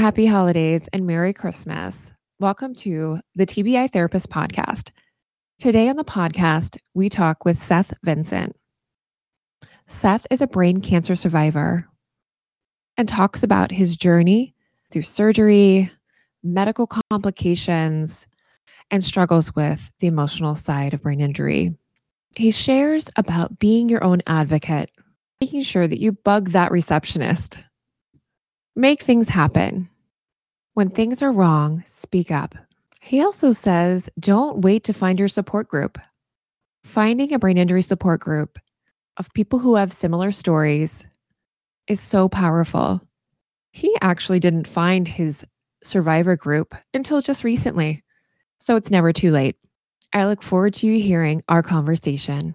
Happy holidays and Merry Christmas. Welcome to the TBI Therapist Podcast. Today on the podcast, we talk with Seth Vincent. Seth is a brain cancer survivor and talks about his journey through surgery, medical complications, and struggles with the emotional side of brain injury. He shares about being your own advocate, making sure that you bug that receptionist. Make things happen. When things are wrong, speak up. He also says don't wait to find your support group. Finding a brain injury support group of people who have similar stories is so powerful. He actually didn't find his survivor group until just recently, so it's never too late. I look forward to you hearing our conversation.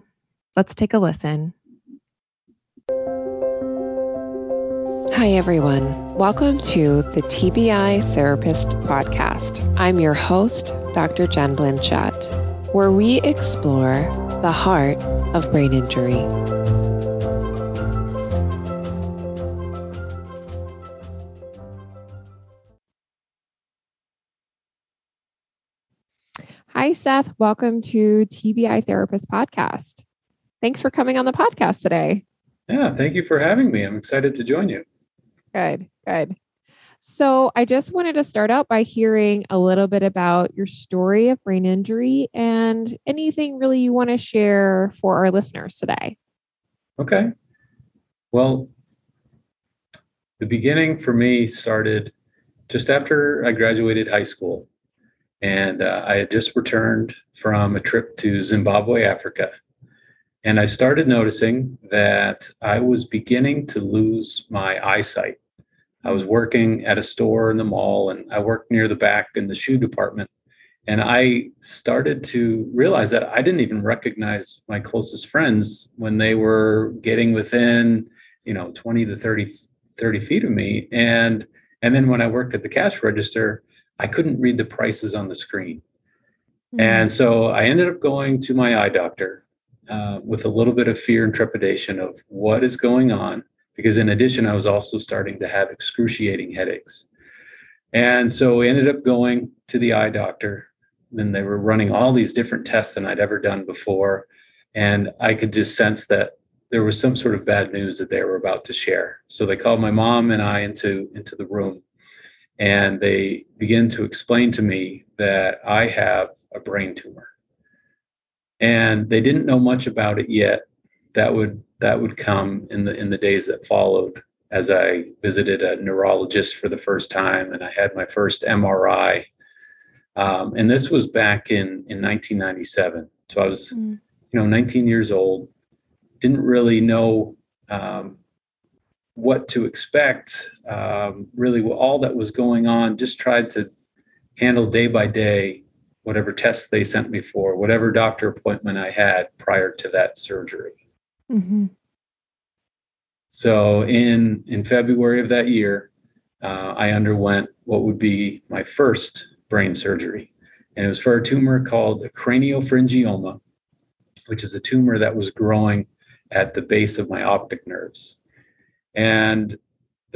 Let's take a listen. Hi, everyone. Welcome to the TBI Therapist Podcast. I'm your host, Dr. Jen Blanchette, where we explore the heart of brain injury. Hi, Seth. Welcome to TBI Therapist Podcast. Thanks for coming on the podcast today. Yeah, thank you for having me. I'm excited to join you. Good, good. So, I just wanted to start out by hearing a little bit about your story of brain injury and anything really you want to share for our listeners today. Okay. Well, the beginning for me started just after I graduated high school. And uh, I had just returned from a trip to Zimbabwe, Africa. And I started noticing that I was beginning to lose my eyesight. I was working at a store in the mall and I worked near the back in the shoe department. And I started to realize that I didn't even recognize my closest friends when they were getting within, you know, 20 to 30, 30 feet of me. And and then when I worked at the cash register, I couldn't read the prices on the screen. Mm-hmm. And so I ended up going to my eye doctor uh, with a little bit of fear and trepidation of what is going on, because in addition, I was also starting to have excruciating headaches. And so we ended up going to the eye doctor. And they were running all these different tests than I'd ever done before. And I could just sense that there was some sort of bad news that they were about to share. So they called my mom and I into, into the room and they begin to explain to me that I have a brain tumor. And they didn't know much about it yet. That would that would come in the in the days that followed as I visited a neurologist for the first time and I had my first MRI. Um, and this was back in in 1997. So I was, mm. you know, 19 years old. Didn't really know um, what to expect, um, really all that was going on, just tried to handle day by day whatever tests they sent me for, whatever doctor appointment I had prior to that surgery. Mm-hmm. So in in February of that year, uh, I underwent what would be my first brain surgery, and it was for a tumor called a craniopharyngioma, which is a tumor that was growing at the base of my optic nerves. And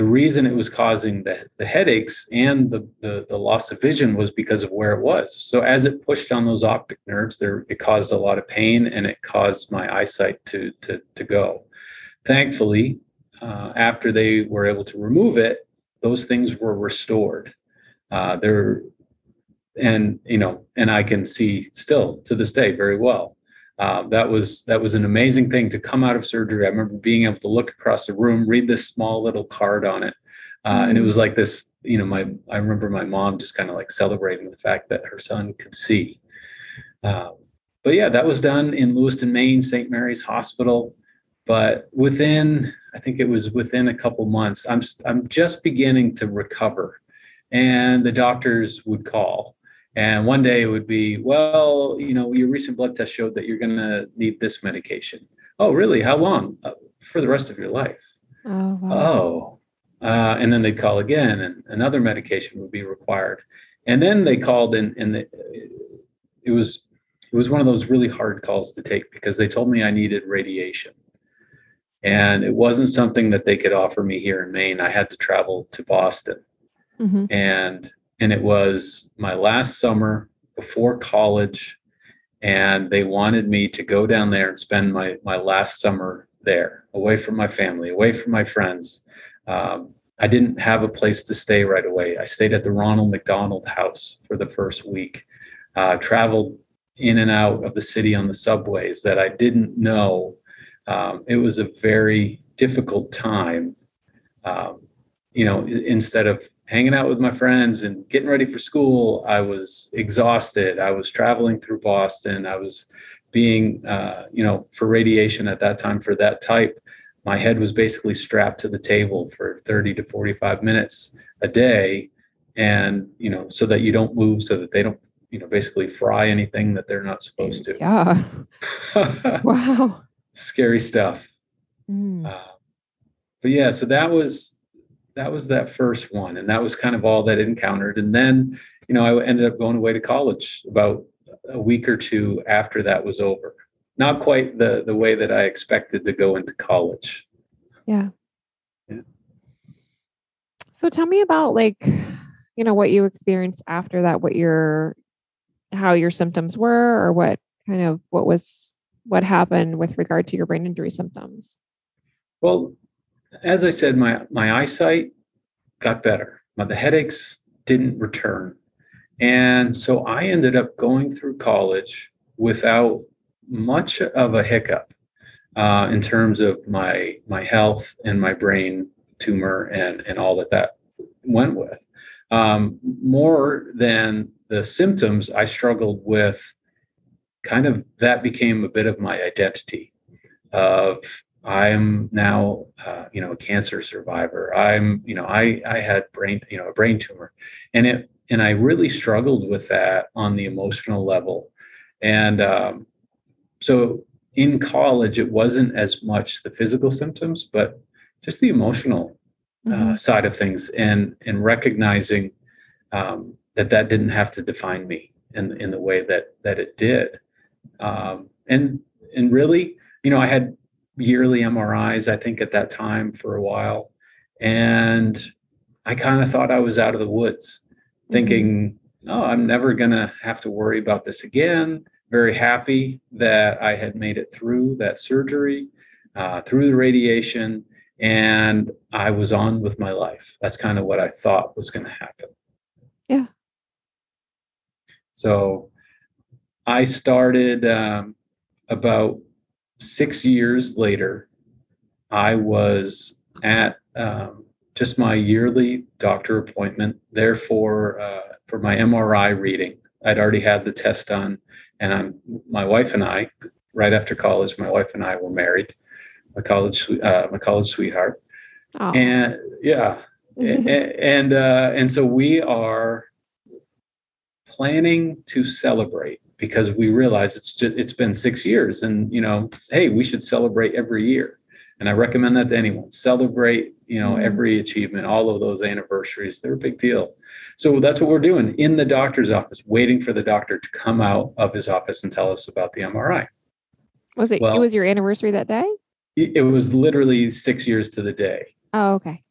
the reason it was causing the, the headaches and the, the, the loss of vision was because of where it was. So as it pushed on those optic nerves, there it caused a lot of pain and it caused my eyesight to to to go. Thankfully, uh, after they were able to remove it, those things were restored. Uh, there, and you know, and I can see still to this day very well. Uh, that was that was an amazing thing to come out of surgery. I remember being able to look across the room, read this small little card on it, uh, and it was like this. You know, my I remember my mom just kind of like celebrating the fact that her son could see. Uh, but yeah, that was done in Lewiston, Maine, St. Mary's Hospital. But within, I think it was within a couple months, I'm I'm just beginning to recover, and the doctors would call and one day it would be, well, you know, your recent blood test showed that you're going to need this medication. Oh, really? How long? Uh, for the rest of your life. Oh, wow. Oh. Uh, and then they'd call again, and another medication would be required. And then they called, and, and the, it was it was one of those really hard calls to take because they told me I needed radiation. And it wasn't something that they could offer me here in Maine. I had to travel to Boston. Mhm. and and it was my last summer before college and they wanted me to go down there and spend my my last summer there away from my family away from my friends. Um, i didn't have a place to stay right away. I stayed at the ronald mcdonald house for the first week. Uh, traveled in and out of the city on the subways that i didn't know. Um, it was a very difficult time um, you know instead of hanging out with my friends and getting ready for school i was exhausted i was traveling through boston i was being uh, you know for radiation at that time for that type my head was basically strapped to the table for 30 to 45 minutes a day and you know so that you don't move so that they don't you know basically fry anything that they're not supposed to Yeah. Wow. scary stuff Mm. uh, but yeah, so that was that was that first one, and that was kind of all that I encountered. And then, you know, I ended up going away to college about a week or two after that was over. Not quite the the way that I expected to go into college. Yeah. Yeah. So tell me about like, you know, what you experienced after that, what your how your symptoms were or what kind of what was what happened with regard to your brain injury symptoms. Well, as I said, my my eyesight got better, but the headaches didn't return, and so I ended up going through college without much of a hiccup uh, in terms of my my health and my brain tumor and and all that that went with. Um, more than the symptoms, I struggled with. Kind of that became a bit of my identity of I'm now, uh, you know, a cancer survivor. I'm, you know, I I had brain, you know, a brain tumor, and it and I really struggled with that on the emotional level, and um, so in college it wasn't as much the physical symptoms, but just the emotional uh, side of things, and and recognizing um, that that didn't have to define me in in the way that that it did, um, and and really, you know, I had yearly MRIs, I think, at that time for a while. And I kind of thought I was out of the woods, Mhm. thinking, oh, I'm never going to have to worry about this again. Very happy that I had made it through that surgery, uh, through the radiation, and I was on with my life. That's kind of what I thought was going to happen. Yeah. So I started um, about six years later, I was at um, just my yearly doctor appointment there for uh, for my MRI reading. I'd already had the test done, and I'm my wife and I, right after college, my wife and I were married, my college uh, my college sweetheart, Oh. and yeah, and and, uh, and so we are planning to celebrate because we realize it's just, it's been six years and you know hey we should celebrate every year and i recommend that to anyone celebrate you know Mhm. every achievement all of those anniversaries they're a big deal so that's what we're doing in the doctor's office waiting for the doctor to come out of his office and tell us about the mri was it well- it was your anniversary that day? it was literally six years to the day Oh, okay.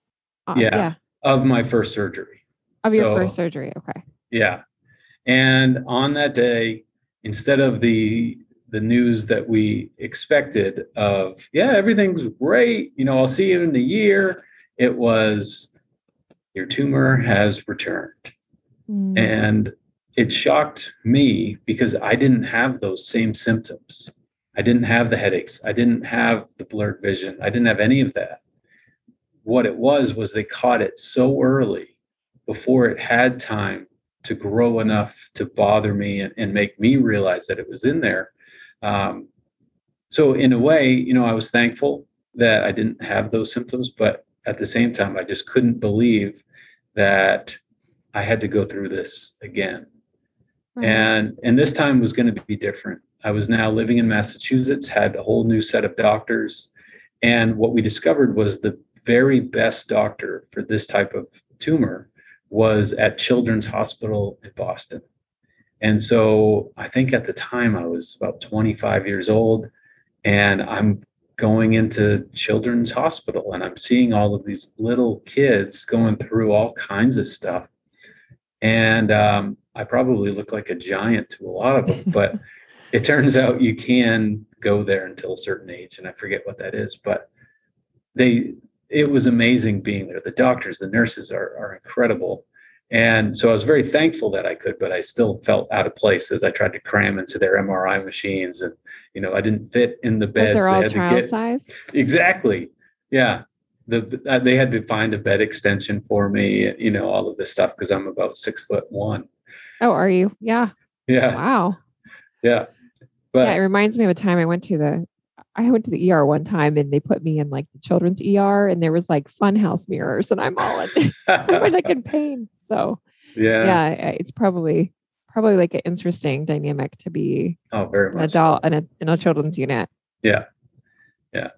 Uh, Yeah. yeah. of my first surgery Of your first surgery. Okay. Yeah. And on that day, instead of the the news that we expected of, yeah, everything's great, you know, I'll see you in a year, it was your tumor has returned. Mm. And it shocked me because I didn't have those same symptoms. I didn't have the headaches. I didn't have the blurred vision. I didn't have any of that. What it was was they caught it so early before it had time to grow enough to bother me and, and make me realize that it was in there. Um, so in a way, you know, I was thankful that I didn't have those symptoms, but at the same time, I just couldn't believe that I had to go through this again. Right. And and this time was going to be different. I was now living in Massachusetts, had a whole new set of doctors, and what we discovered was the very best doctor for this type of tumor was at Children's Hospital in Boston. And so I think at the time I was about 25 years old and I'm going into children's hospital and I'm seeing all of these little kids going through all kinds of stuff. And um, I probably look like a giant to a lot of them, but it turns out you can go there until a certain age. And I forget what that is, but they, it was amazing being there. The doctors, the nurses are, are incredible. And so I was very thankful that I could, but I still felt out of place as I tried to cram into their MRI machines. And, you know, I didn't fit in the beds. They're all child get, size? Exactly. Yeah. The, uh, they had to find a bed extension for me, you know, all of this stuff because I'm about six foot one. Oh, are you? Yeah. Yeah. Wow. Yeah. But yeah, it reminds me of a time I went to the I went to the ER one time and they put me in like the children's ER and there was like funhouse mirrors and I'm all in, I'm like in pain. So yeah, yeah, it's probably probably like an interesting dynamic to be oh very much an adult so. in a in a children's unit. Yeah, yeah.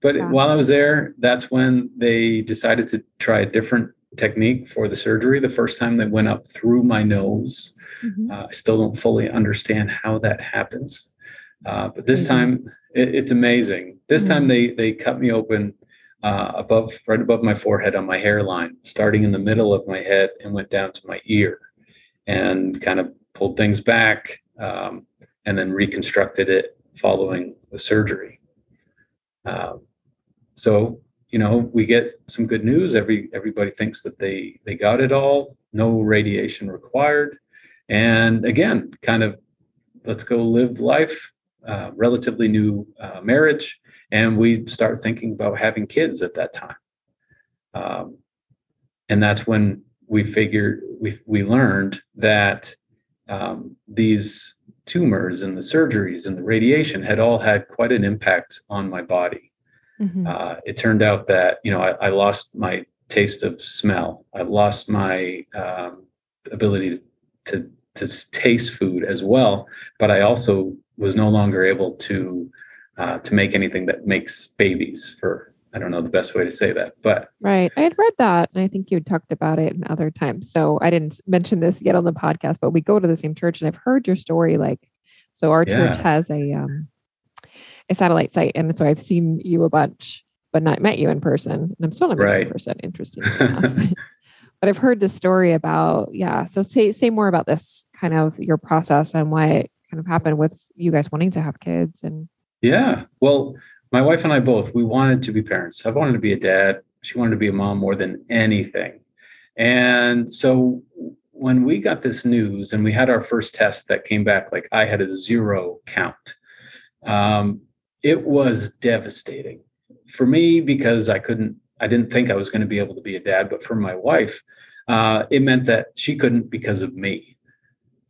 But yeah. while I was there, that's when they decided to try a different technique for the surgery. The first time they went up through my nose. Mm-hmm. Uh, I still don't fully understand how that happens. Uh, but this time it, it's amazing. This mm-hmm. time they they cut me open uh, above right above my forehead on my hairline, starting in the middle of my head and went down to my ear, and kind of pulled things back um, and then reconstructed it following the surgery. Um, so you know we get some good news. Every everybody thinks that they they got it all. No radiation required, and again, kind of let's go live life uh, relatively new uh, marriage, and we start thinking about having kids at that time. Um, and that's when we figured we we learned that um, these tumors and the surgeries and the radiation had all had quite an impact on my body. Mm-hmm. Uh, it turned out that you know I, I, lost my taste of smell. I lost my um, ability to to taste food as well, but I also was no longer able to uh, to make anything that makes babies for I don't know the best way to say that, but right. I had read that, and I think you had talked about it in other times. So I didn't mention this yet on the podcast, but we go to the same church, and I've heard your story. Like, so our yeah. church has a um, a satellite site, and so I've seen you a bunch, but not met you in person. And I'm still not right. in person. Interesting enough. but I've heard the story about yeah. So say say more about this kind of your process and why it kind of happened with you guys wanting to have kids and yeah. Well my wife and i both we wanted to be parents. I wanted to be a dad. She wanted to be a mom more than anything. And so when we got this news and we had our first test that came back like i had a zero count um, it was devastating for me because i couldn't i didn't think i was going to be able to be a dad. But for my wife uh, it meant that she couldn't because of me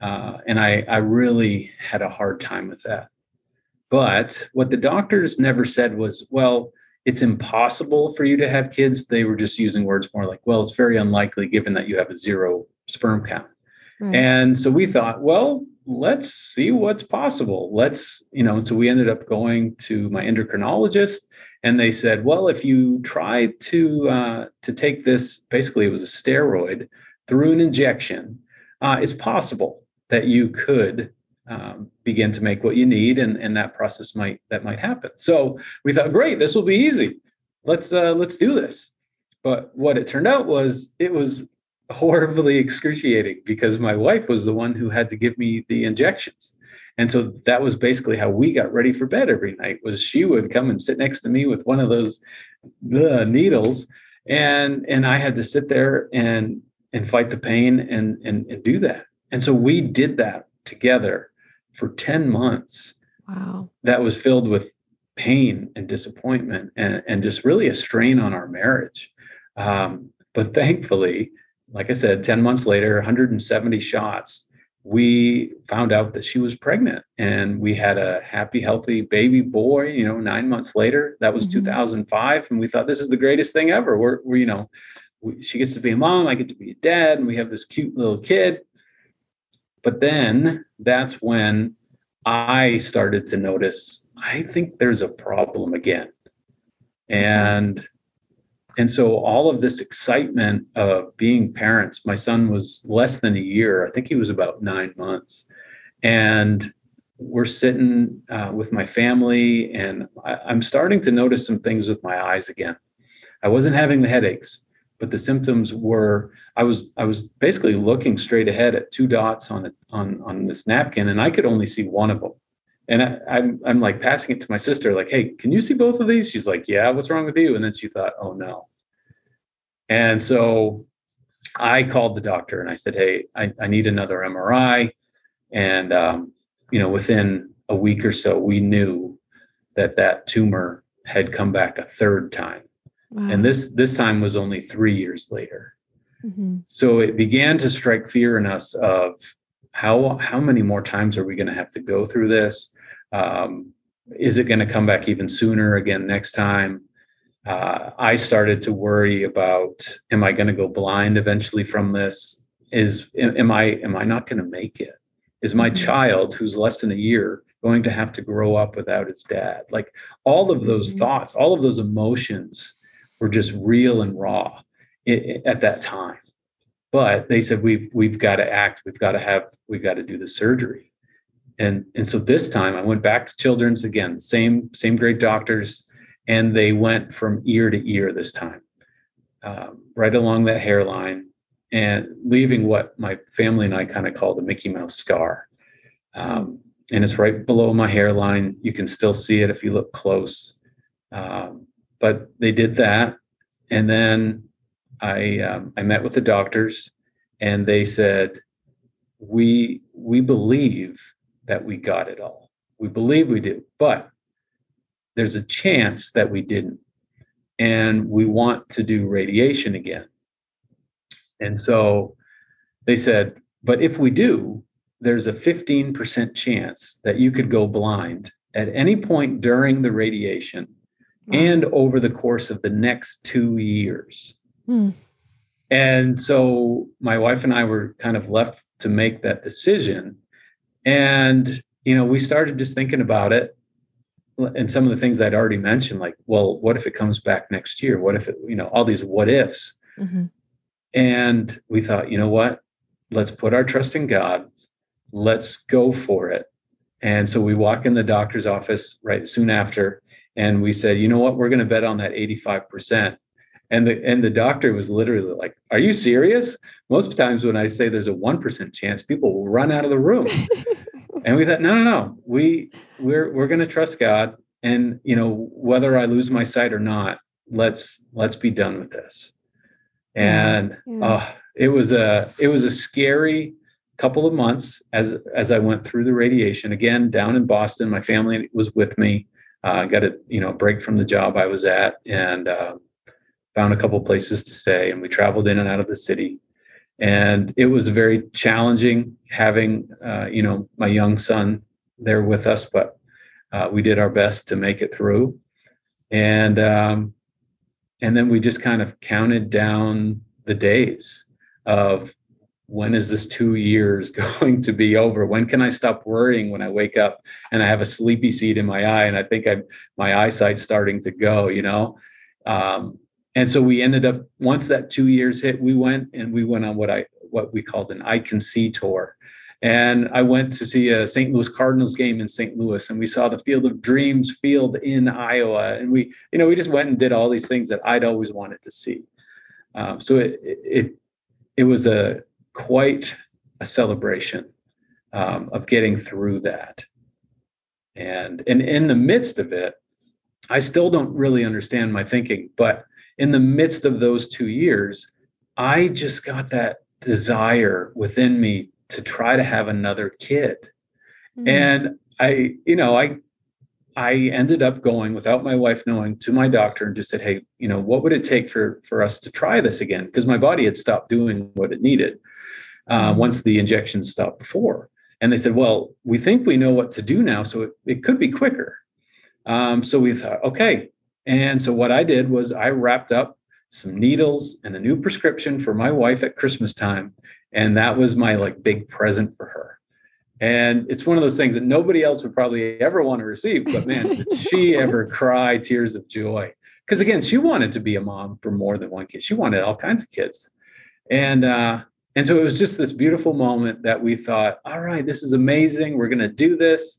uh, and I, I really had a hard time with that. But what the doctors never said was, well, it's impossible for you to have kids. They were just using words more like, well, it's very unlikely given that you have a zero sperm count. Right. And so we thought, well, let's see what's possible. Let's, you know, so we ended up going to my endocrinologist and they said, well, if you try to uh, to take this, basically it was a steroid through an injection, uh, it's possible that you could um, begin to make what you need and, and that process might that might happen. So we thought great this will be easy. Let's uh, let's do this. But what it turned out was it was horribly excruciating because my wife was the one who had to give me the injections. And so that was basically how we got ready for bed every night was she would come and sit next to me with one of those uh, needles and and i had to sit there and and fight the pain and and, and do that and so we did that together for 10 months. Wow. That was filled with pain and disappointment and, and just really a strain on our marriage. Um, but thankfully, like I said, 10 months later, 170 shots, we found out that she was pregnant and we had a happy, healthy baby boy, you know, nine months later. That was mm-hmm. 2005. And we thought this is the greatest thing ever. We're, we're you know, we, she gets to be a mom, I get to be a dad, and we have this cute little kid. But then that's when I started to notice I think there's a problem again. And and so all of this excitement of being parents, my son was less than a year. I think he was about 9 months. And we're sitting uh, with my family, and I, I'm starting to notice some things with my eyes again. I wasn't having the headaches, but the symptoms were I was I was basically looking straight ahead at two dots on it on on this napkin, and I could only see one of them. And I, I'm I'm like passing it to my sister, like, "Hey, can you see both of these?" She's like, "Yeah, what's wrong with you?" And then she thought, "Oh no." And so I called the doctor and I said, "Hey, I, I need another MRI." And um, you know, within a week or so, we knew that that tumor had come back a third time Wow. And this this time was only three years later. Mm-hmm. So it began to strike fear in us of how how many more times are we going to have to go through this? Um, is it going to come back even sooner again next time? Uh, I started to worry about: Am I going to go blind eventually from this? Is am I am I not going to make it? Is my mm-hmm. child, who's less than a year, going to have to grow up without his dad? Like all of those mm-hmm. thoughts, all of those emotions were just real and raw at that time. But they said we've we've got to act. We've got to have. We've got to do the surgery. And and so this time I went back to Children's again. Same same great doctors, and they went from ear to ear this time, um, right along that hairline, and leaving what my family and I kind of call the Mickey Mouse scar. Um, and it's right below my hairline. You can still see it if you look close. Um, but they did that, and then I um, I met with the doctors, and they said, "We we believe that we got it all. We believe we did, but there's a chance that we didn't, and we want to do radiation again." And so they said, "But if we do." There's a 15% chance that you could go blind at any point during the radiation and over the course of the next two years. Hmm. And so my wife and I were kind of left to make that decision. And, you know, we started just thinking about it and some of the things I'd already mentioned, like, well, what if it comes back next year? What if it, you know, all these what ifs. Mm-hmm. And we thought, you know what? Let's put our trust in God. Let's go for it. And so we walk in the doctor's office right soon after and we said, you know what, we're going to bet on that 85%. And the and the doctor was literally like, "Are you serious?" Most times when I say there's a one percent chance, people will run out of the room. and we thought, no, no, no, we we're we're going to trust God, and you know whether I lose my sight or not, let's let's be done with this. And yeah. uh, it was a it was a scary couple of months as as I went through the radiation again down in Boston. My family was with me uh, got a you know break from the job I was at and uh, found a couple places to stay and we traveled in and out of the city. And it was very challenging having uh, you know my young son there with us but uh, we did our best to make it through. And um, and then we just kind of counted down the days of when is this two years going to be over? When can I stop worrying when I wake up and I have a sleepy seed in my eye and I think I'm my eyesight's starting to go, you know? Um, and so we ended up once that two years hit, we went and we went on what I what we called an I Can See tour. And I went to see a St. Louis Cardinals game in St. Louis, and we saw the Field of Dreams field in Iowa. And we, you know, we just went and did all these things that I'd always wanted to see. Um, so it, it it was a quite a celebration um, of getting through that. And, and in the midst of it, I still don't really understand my thinking, but in the midst of those two years, I just got that desire within me to try to have another kid. Mm-hmm. And I, you know, I I ended up going without my wife knowing to my doctor and just said, "Hey, you know, what would it take for for us to try this again?" Because my body had stopped doing what it needed uh, once the injections stopped before. And they said, well, we think we know what to do now, so it, it could be quicker. Um, so we thought, okay. And so what I did was I wrapped up some needles and a new prescription for my wife at Christmas time. And that was my like big present for her. And it's one of those things that nobody else would probably ever want to receive. But man, did she ever cry tears of joy? Because again, she wanted to be a mom for more than one kid. She wanted all kinds of kids. And uh, and so it was just this beautiful moment that we thought, all right, this is amazing. We're going to do this.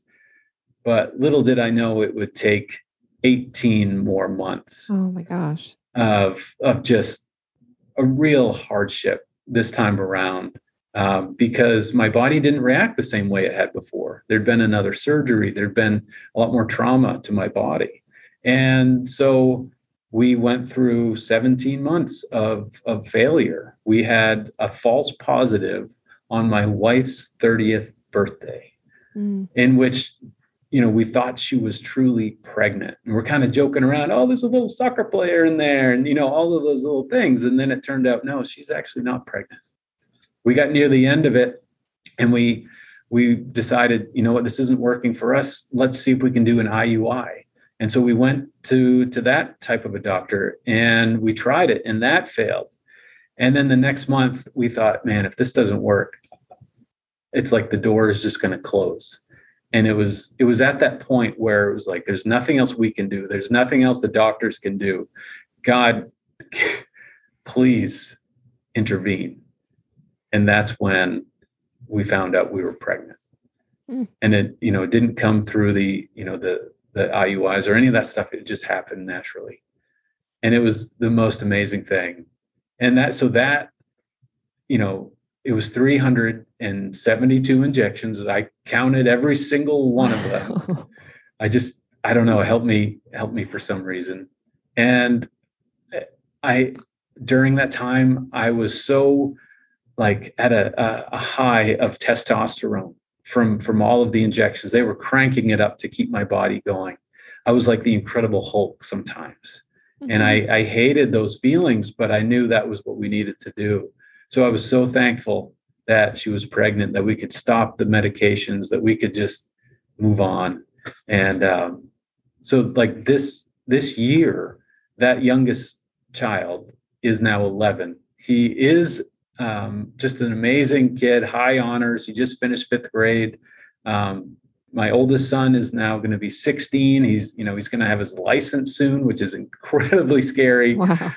but little did I know it would take 18 more months Oh my gosh. of of just a real hardship this time around um, because my body didn't react the same way it had before. There'd been another surgery. There'd been a lot more trauma to my body, and so we went through 17 months of of failure. We had a false positive on my wife's 30th birthday, Mm. in which you know, we thought she was truly pregnant. And we're kind of joking around, oh, there's a little soccer player in there, and you know, all of those little things. And then it turned out, no, she's actually not pregnant. We got near the end of it and we we decided, you know what, this isn't working for us. Let's see if we can do an IUI. And so we went to to that type of a doctor and we tried it and that failed. And then the next month we thought, man, if this doesn't work, it's like the door is just going to close. And it was it was at that point where it was like there's nothing else we can do. There's nothing else the doctors can do. God please intervene. And that's when we found out we were pregnant. Hmm. and it you know it didn't come through the you know the the iuis or any of that stuff it just happened naturally. And it was the most amazing thing. And that so that you know it was 372 injections. I counted every single one of them. I just I don't know, help me help me for some reason. And I during that time I was so like at a, a, a high of testosterone from from all of the injections. They were cranking it up to keep my body going. I was like the incredible Hulk sometimes. And I, I hated those feelings, but I knew that was what we needed to do. So I was so thankful that she was pregnant, that we could stop the medications, that we could just move on and um, so like this this year that youngest child is now 11 he is um, just an amazing kid high honors he just finished fifth grade um, my oldest son is now going to be 16 he's you know he's going to have his license soon which is incredibly scary wow.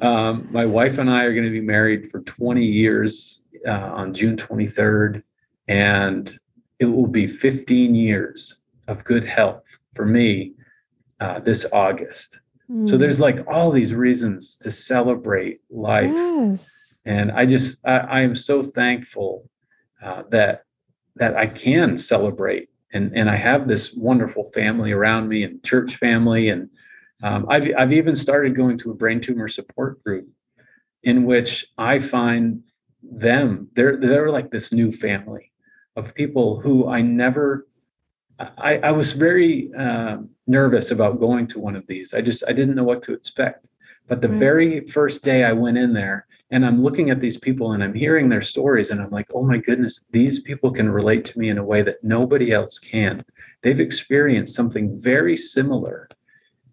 um, my wife and i are going to be married for 20 years uh, on june 23rd and it will be 15 years of good health for me uh, this August. So Mm. there's like all these reasons to celebrate life, yes. And I just I, I am so thankful uh, that that I can celebrate, and and I have this wonderful family around me and church family, and um, I've I've even started going to a brain tumor support group, in which I find them they're they're like this new family of people who I never I, I was very um, nervous about going to one of these. I just I didn't know what to expect. But the Right. very first day I went in there and I'm looking at these people and I'm hearing their stories and I'm like, oh my goodness, these people can relate to me in a way that nobody else can. They've experienced something very similar.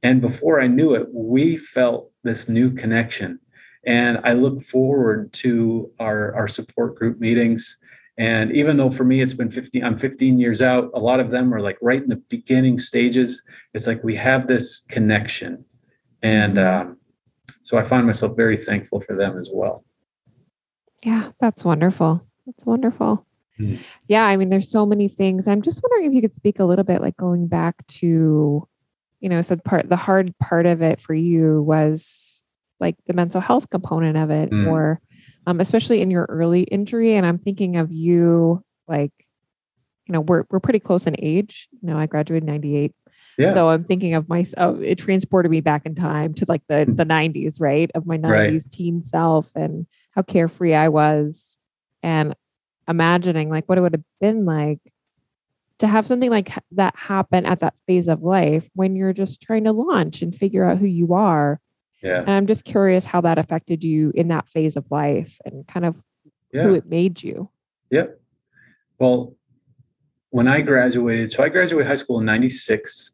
And before I knew it, we felt this new connection. And I look forward to our, our support group meetings. And even though for me it's been 15, I'm 15 years out, a lot of them are like right in the beginning stages. It's like we have this connection. And um, so I find myself very thankful for them as well. Yeah, that's wonderful. That's wonderful. Mm. Yeah, I mean, there's so many things. I'm just wondering if you could speak a little bit, like going back to, you know, said part the hard part of it for you was like the mental health component of it, Mm. or um, especially in your early injury. And I'm thinking of you, like, you know, we're we're pretty close in age. You know, I graduated in '98. Yeah. So I'm thinking of myself. It transported me back in time to like the the 90s, right? Of my 90s Right. teen self and how carefree I was, and imagining like what it would have been like to have something like that happen at that phase of life when you're just trying to launch and figure out who you are. Yeah. And I'm just curious how that affected you in that phase of life and kind of Yeah. who it made you. Yep. Well, when I graduated, so I graduated high school in 96.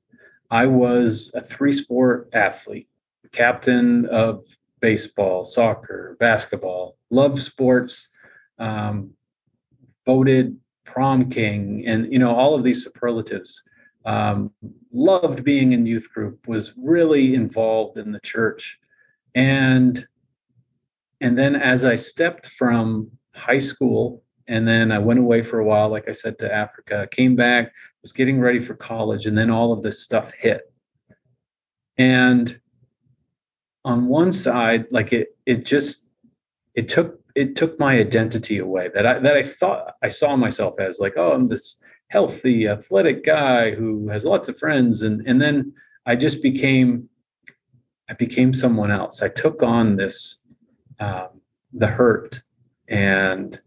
I was a three sport athlete, captain of baseball, soccer, basketball, loved sports, um, voted prom king, and you know, all of these superlatives. Um, loved being in youth group, was really involved in the church. And and then as I stepped from high school and then I went away for a while, like I said, to Africa, came back, was getting ready for college, and then all of this stuff hit. And on one side, like it, it just, it took, it took my identity away that I, that I thought I saw myself as like, oh, I'm this healthy, athletic guy who has lots of friends. And, and then I just became, I became someone else. I took on this, um, the hurt and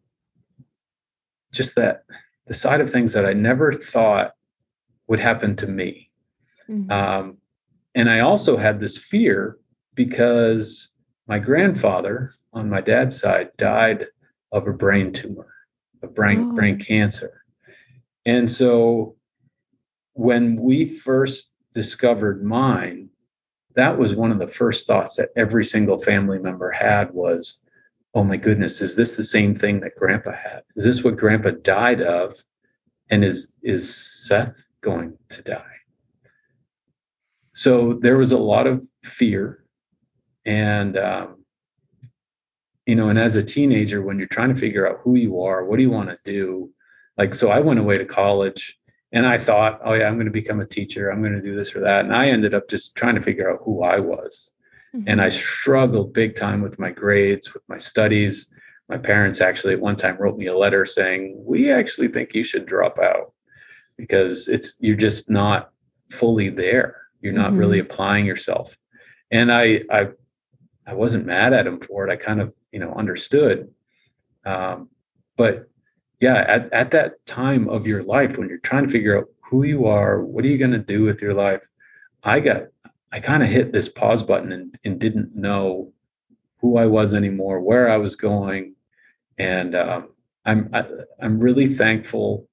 just that the side of things that I never thought would happen to me. Mm-hmm. Um, and I also had this fear because my grandfather on my dad's side died of a brain tumor, a brain oh. brain cancer. And so when we first discovered mine, that was one of the first thoughts that every single family member had was, oh my goodness, is this the same thing that grandpa had? Is this what grandpa died of? And is is Seth going to die? So there was a lot of fear. And um, you know, and as a teenager, when you're trying to figure out who you are, what do you want to do? Like, so I went away to college and I thought, oh yeah, I'm going to become a teacher. I'm going to do this or that. And I ended up just trying to figure out who I was. Mm-hmm. And I struggled big time with my grades, with my studies. My parents actually at one time wrote me a letter saying, "We actually think you should drop out because it's you're just not fully there. You're not mm-hmm. really applying yourself." And I I I wasn't mad at him for it. I kind of, you know, understood. Um, but yeah, at, at that time of your life when you're trying to figure out who you are, what are you going to do with your life? I got I kind of hit this pause button and, and didn't know who I was anymore, where I was going, and um, I'm I, am i am really thankful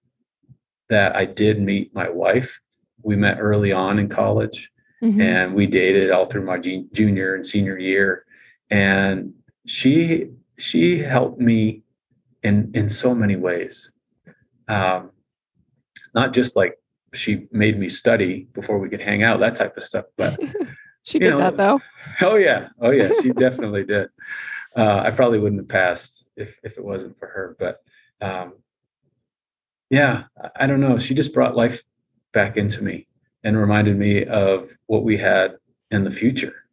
that I did meet my wife. We met early on in college, mm-hmm. and we dated all through my junior and senior year, and she she helped me in in so many ways. Um, not just like she made me study before we could hang out, that type of stuff. But she did know, that though. Oh yeah, oh yeah, she definitely did. Uh, I probably wouldn't have passed if if it wasn't for her. But um, yeah, I don't know. She just brought life back into me and reminded me of what we had in the future,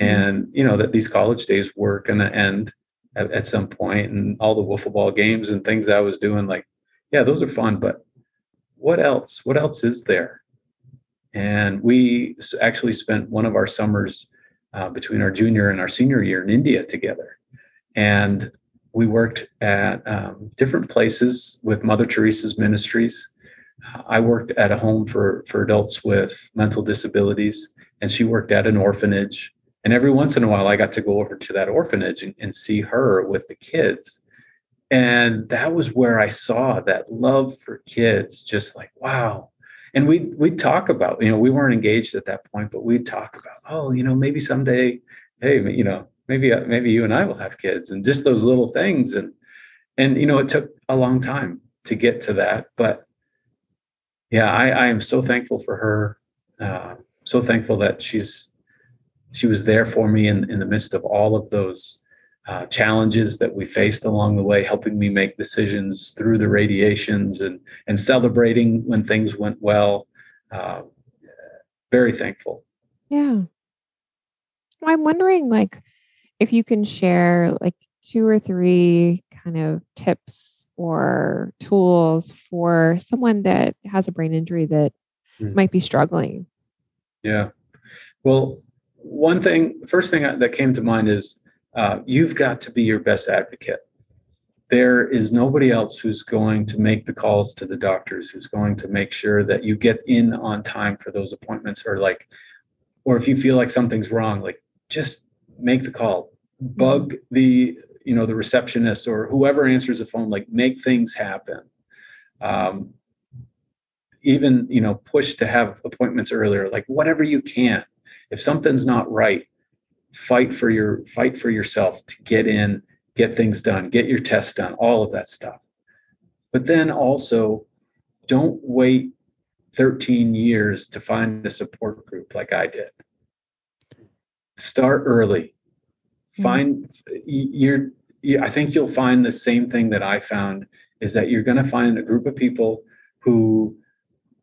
mm-hmm. and you know that these college days were going to end at, at some point, and all the wiffle ball games and things I was doing. Like, yeah, those are fun, but what else? What else is there? And we actually spent one of our summers uh, between our junior and our senior year in India together. And we worked at um, different places with Mother Teresa's ministries. Uh, I worked at a home for, for adults with mental disabilities, and she worked at an orphanage. And every once in a while, I got to go over to that orphanage and, and see her with the kids and that was where i saw that love for kids just like wow. And we we'd talk about you know we weren't engaged at that point but we'd talk about oh you know maybe someday hey you know maybe uh, maybe you and i will have kids and just those little things. And and you know it took a long time to get to that but yeah i i am so thankful for her. Uh, so thankful that she's she was there for me in in the midst of all of those uh, challenges that we faced along the way, helping me make decisions through the radiations and and celebrating when things went well. Uh, very thankful. Yeah. I'm wondering, like, if you can share like two or three kind of tips or tools for someone that has a brain injury that mm. might be struggling. Yeah. Well, one thing, first thing that came to mind is uh, you've got to be your best advocate. There is nobody else who's going to make the calls to the doctors, who's going to make sure that you get in on time for those appointments, or like, or if you feel like something's wrong, like just make the call, bug the you know the receptionist or whoever answers the phone, like make things happen. Um, even you know push to have appointments earlier, like whatever you can. If something's not right, fight for your fight for yourself to get in get things done get your tests done all of that stuff. But then also don't wait 13 years to find a support group like i did. Start early. Mm-hmm. find you're i think you'll find the same thing that i found is that you're going to find a group of people who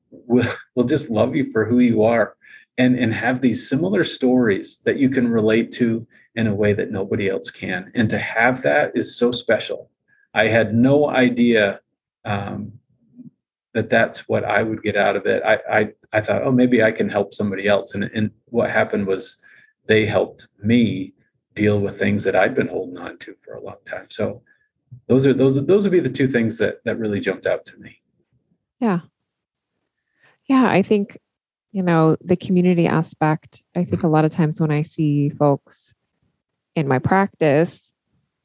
will, will just love you for who you are and, and have these similar stories that you can relate to in a way that nobody else can. And to have that is so special. I had no idea um, that that's what I would get out of it. I, I, I thought, oh, maybe I can help somebody else. And, and what happened was they helped me deal with things that I'd been holding on to for a long time. So those are those those would be the two things that that really jumped out to me. Yeah. Yeah, I think you know, the community aspect. I think a lot of times when I see folks in my practice,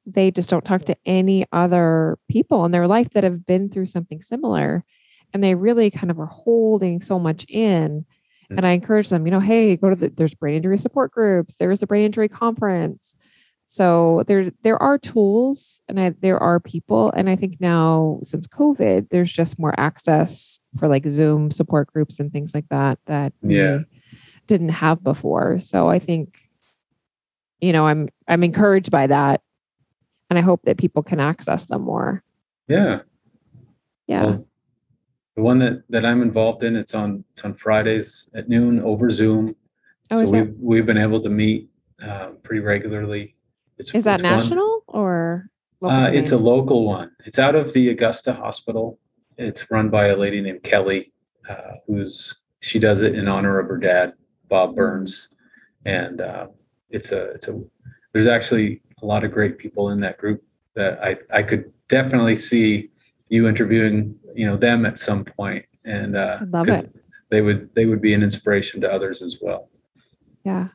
they just don't talk to any other people in their life that have been through something similar and they really kind of are holding so much in mm. and i encourage them you know hey go to the there's brain injury support groups there's a brain injury conference so there there are tools and I, there are people. And i think now since covid there's just more access for like zoom support groups and things like that that yeah. didn't have before. So i think you know i'm i'm encouraged by that. And i hope that people can access them more. Yeah. Yeah. Well, the one that that I'm involved in, it's on it's on Fridays at noon over Zoom. Oh, so we've we've been able to meet uh, pretty regularly. It's, is that national one. or? Uh, it's a local one. It's out of the Augusta Hospital. It's run by a lady named Kelly, uh, who's she does it in honor of her dad, Bob Burns, and uh, it's a it's a. There's actually a lot of great people in that group that I I could definitely see you interviewing you know them at some point and uh love it. they would they would be an inspiration to others as well yeah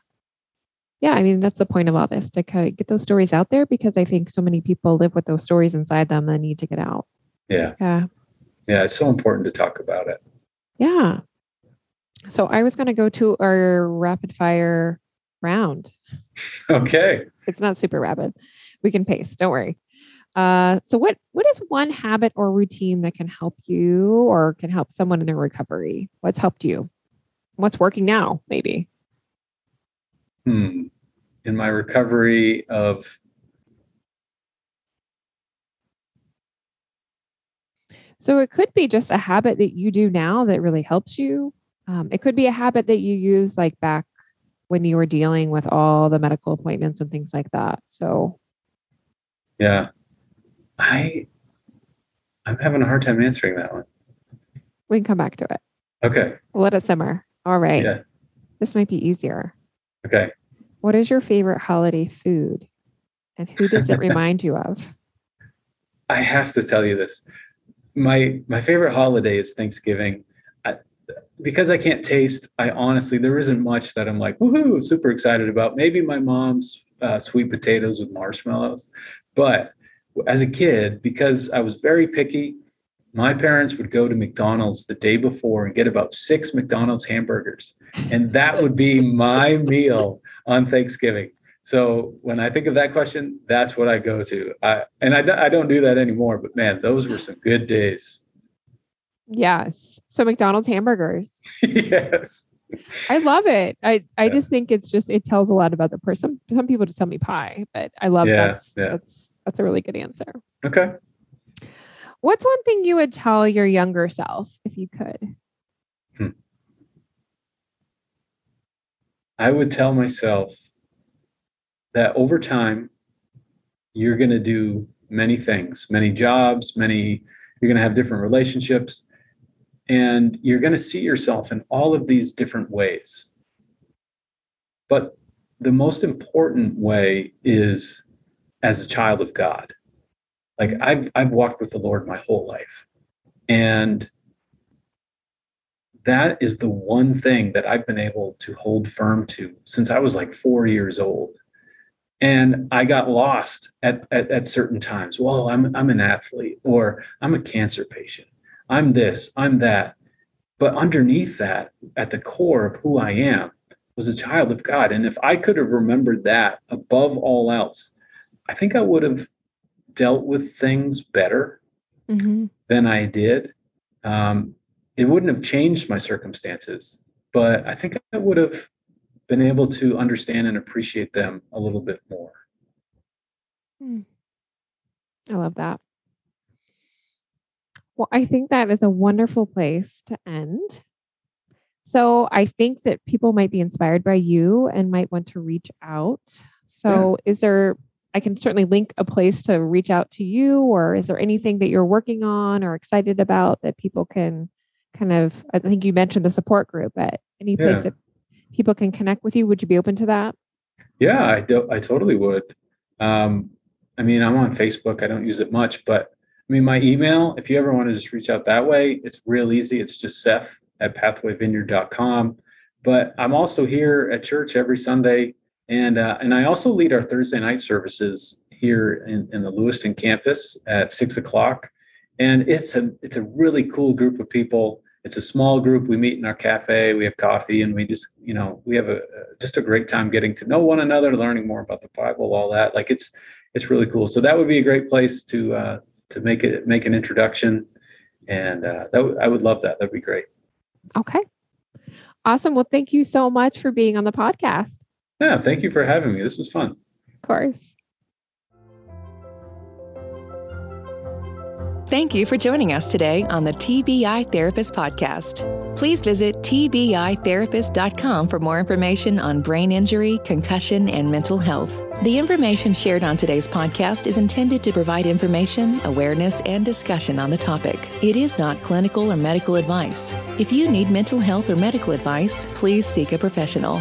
yeah i mean that's the point of all this to kind of get those stories out there because i think so many people live with those stories inside them and need to get out. Yeah. Yeah. Yeah it's so important to talk about it. Yeah. So i was going to go to our rapid fire round. Okay. It's not super rapid. We can pace don't worry. Uh, so what what is one habit or routine that can help you or can help someone in their recovery? What's helped you? What's working now, maybe? Hmm. In my recovery of So it could be just a habit that you do now that really helps you. Um, it could be a habit that you use like back when you were dealing with all the medical appointments and things like that. So, yeah, I I'm having a hard time answering that one. We can come back to it. Okay. let it simmer. All right. Yeah. This might be easier. Okay. What is your favorite holiday food? And who does it remind you of? I have to tell you this. My my favorite holiday is Thanksgiving. I, because I can't taste, I honestly there isn't much that I'm like woohoo super excited about. Maybe my mom's uh, sweet potatoes with marshmallows, but as a kid, because I was very picky, my parents would go to McDonald's the day before and get about six McDonald's hamburgers. And that would be my meal on Thanksgiving. So when I think of that question, that's what I go to. I, and I, I don't do that anymore, but man, those were some good days. Yes. So McDonald's hamburgers. yes. I love it. I, I yeah. just think it's just it tells a lot about the person. Some, some people just tell me pie, but I love yeah, that's yeah. that's that's a really good answer. Okay. What's one thing you would tell your younger self if you could? Hmm. I would tell myself that over time, you're going to do many things, many jobs, many, you're going to have different relationships, and you're going to see yourself in all of these different ways. But the most important way is as a child of God. Like I've I've walked with the Lord my whole life. And that is the one thing that I've been able to hold firm to since I was like four years old. And I got lost at, at, at certain times. Well, I'm I'm an athlete or I'm a cancer patient. I'm this, I'm that. But underneath that, at the core of who I am, was a child of God. And if I could have remembered that above all else, I think I would have dealt with things better mm-hmm. than I did. Um, it wouldn't have changed my circumstances, but I think I would have been able to understand and appreciate them a little bit more. Hmm. I love that. Well, I think that is a wonderful place to end. So I think that people might be inspired by you and might want to reach out. So yeah. is there I can certainly link a place to reach out to you or is there anything that you're working on or excited about that people can kind of I think you mentioned the support group at any place yeah. that people can connect with you would you be open to that? Yeah, I do, I totally would. Um, I mean, I'm on Facebook. I don't use it much, but I mean, my email, if you ever want to just reach out that way, it's real easy. It's just Seth at pathwayvineyard.com. But I'm also here at church every Sunday. And, uh, and I also lead our Thursday night services here in, in the Lewiston campus at six o'clock. And it's a, it's a really cool group of people. It's a small group. We meet in our cafe, we have coffee, and we just, you know, we have a, just a great time getting to know one another, learning more about the Bible, all that. Like it's, it's really cool. So that would be a great place to, uh, to make it, make an introduction. And uh, that w- I would love that. That'd be great. Okay. Awesome. Well, thank you so much for being on the podcast. Yeah, thank you for having me. This was fun. Of course. Thank you for joining us today on the TBI Therapist Podcast. Please visit TBItherapist.com for more information on brain injury, concussion, and mental health. The information shared on today's podcast is intended to provide information, awareness, and discussion on the topic. It is not clinical or medical advice. If you need mental health or medical advice, please seek a professional.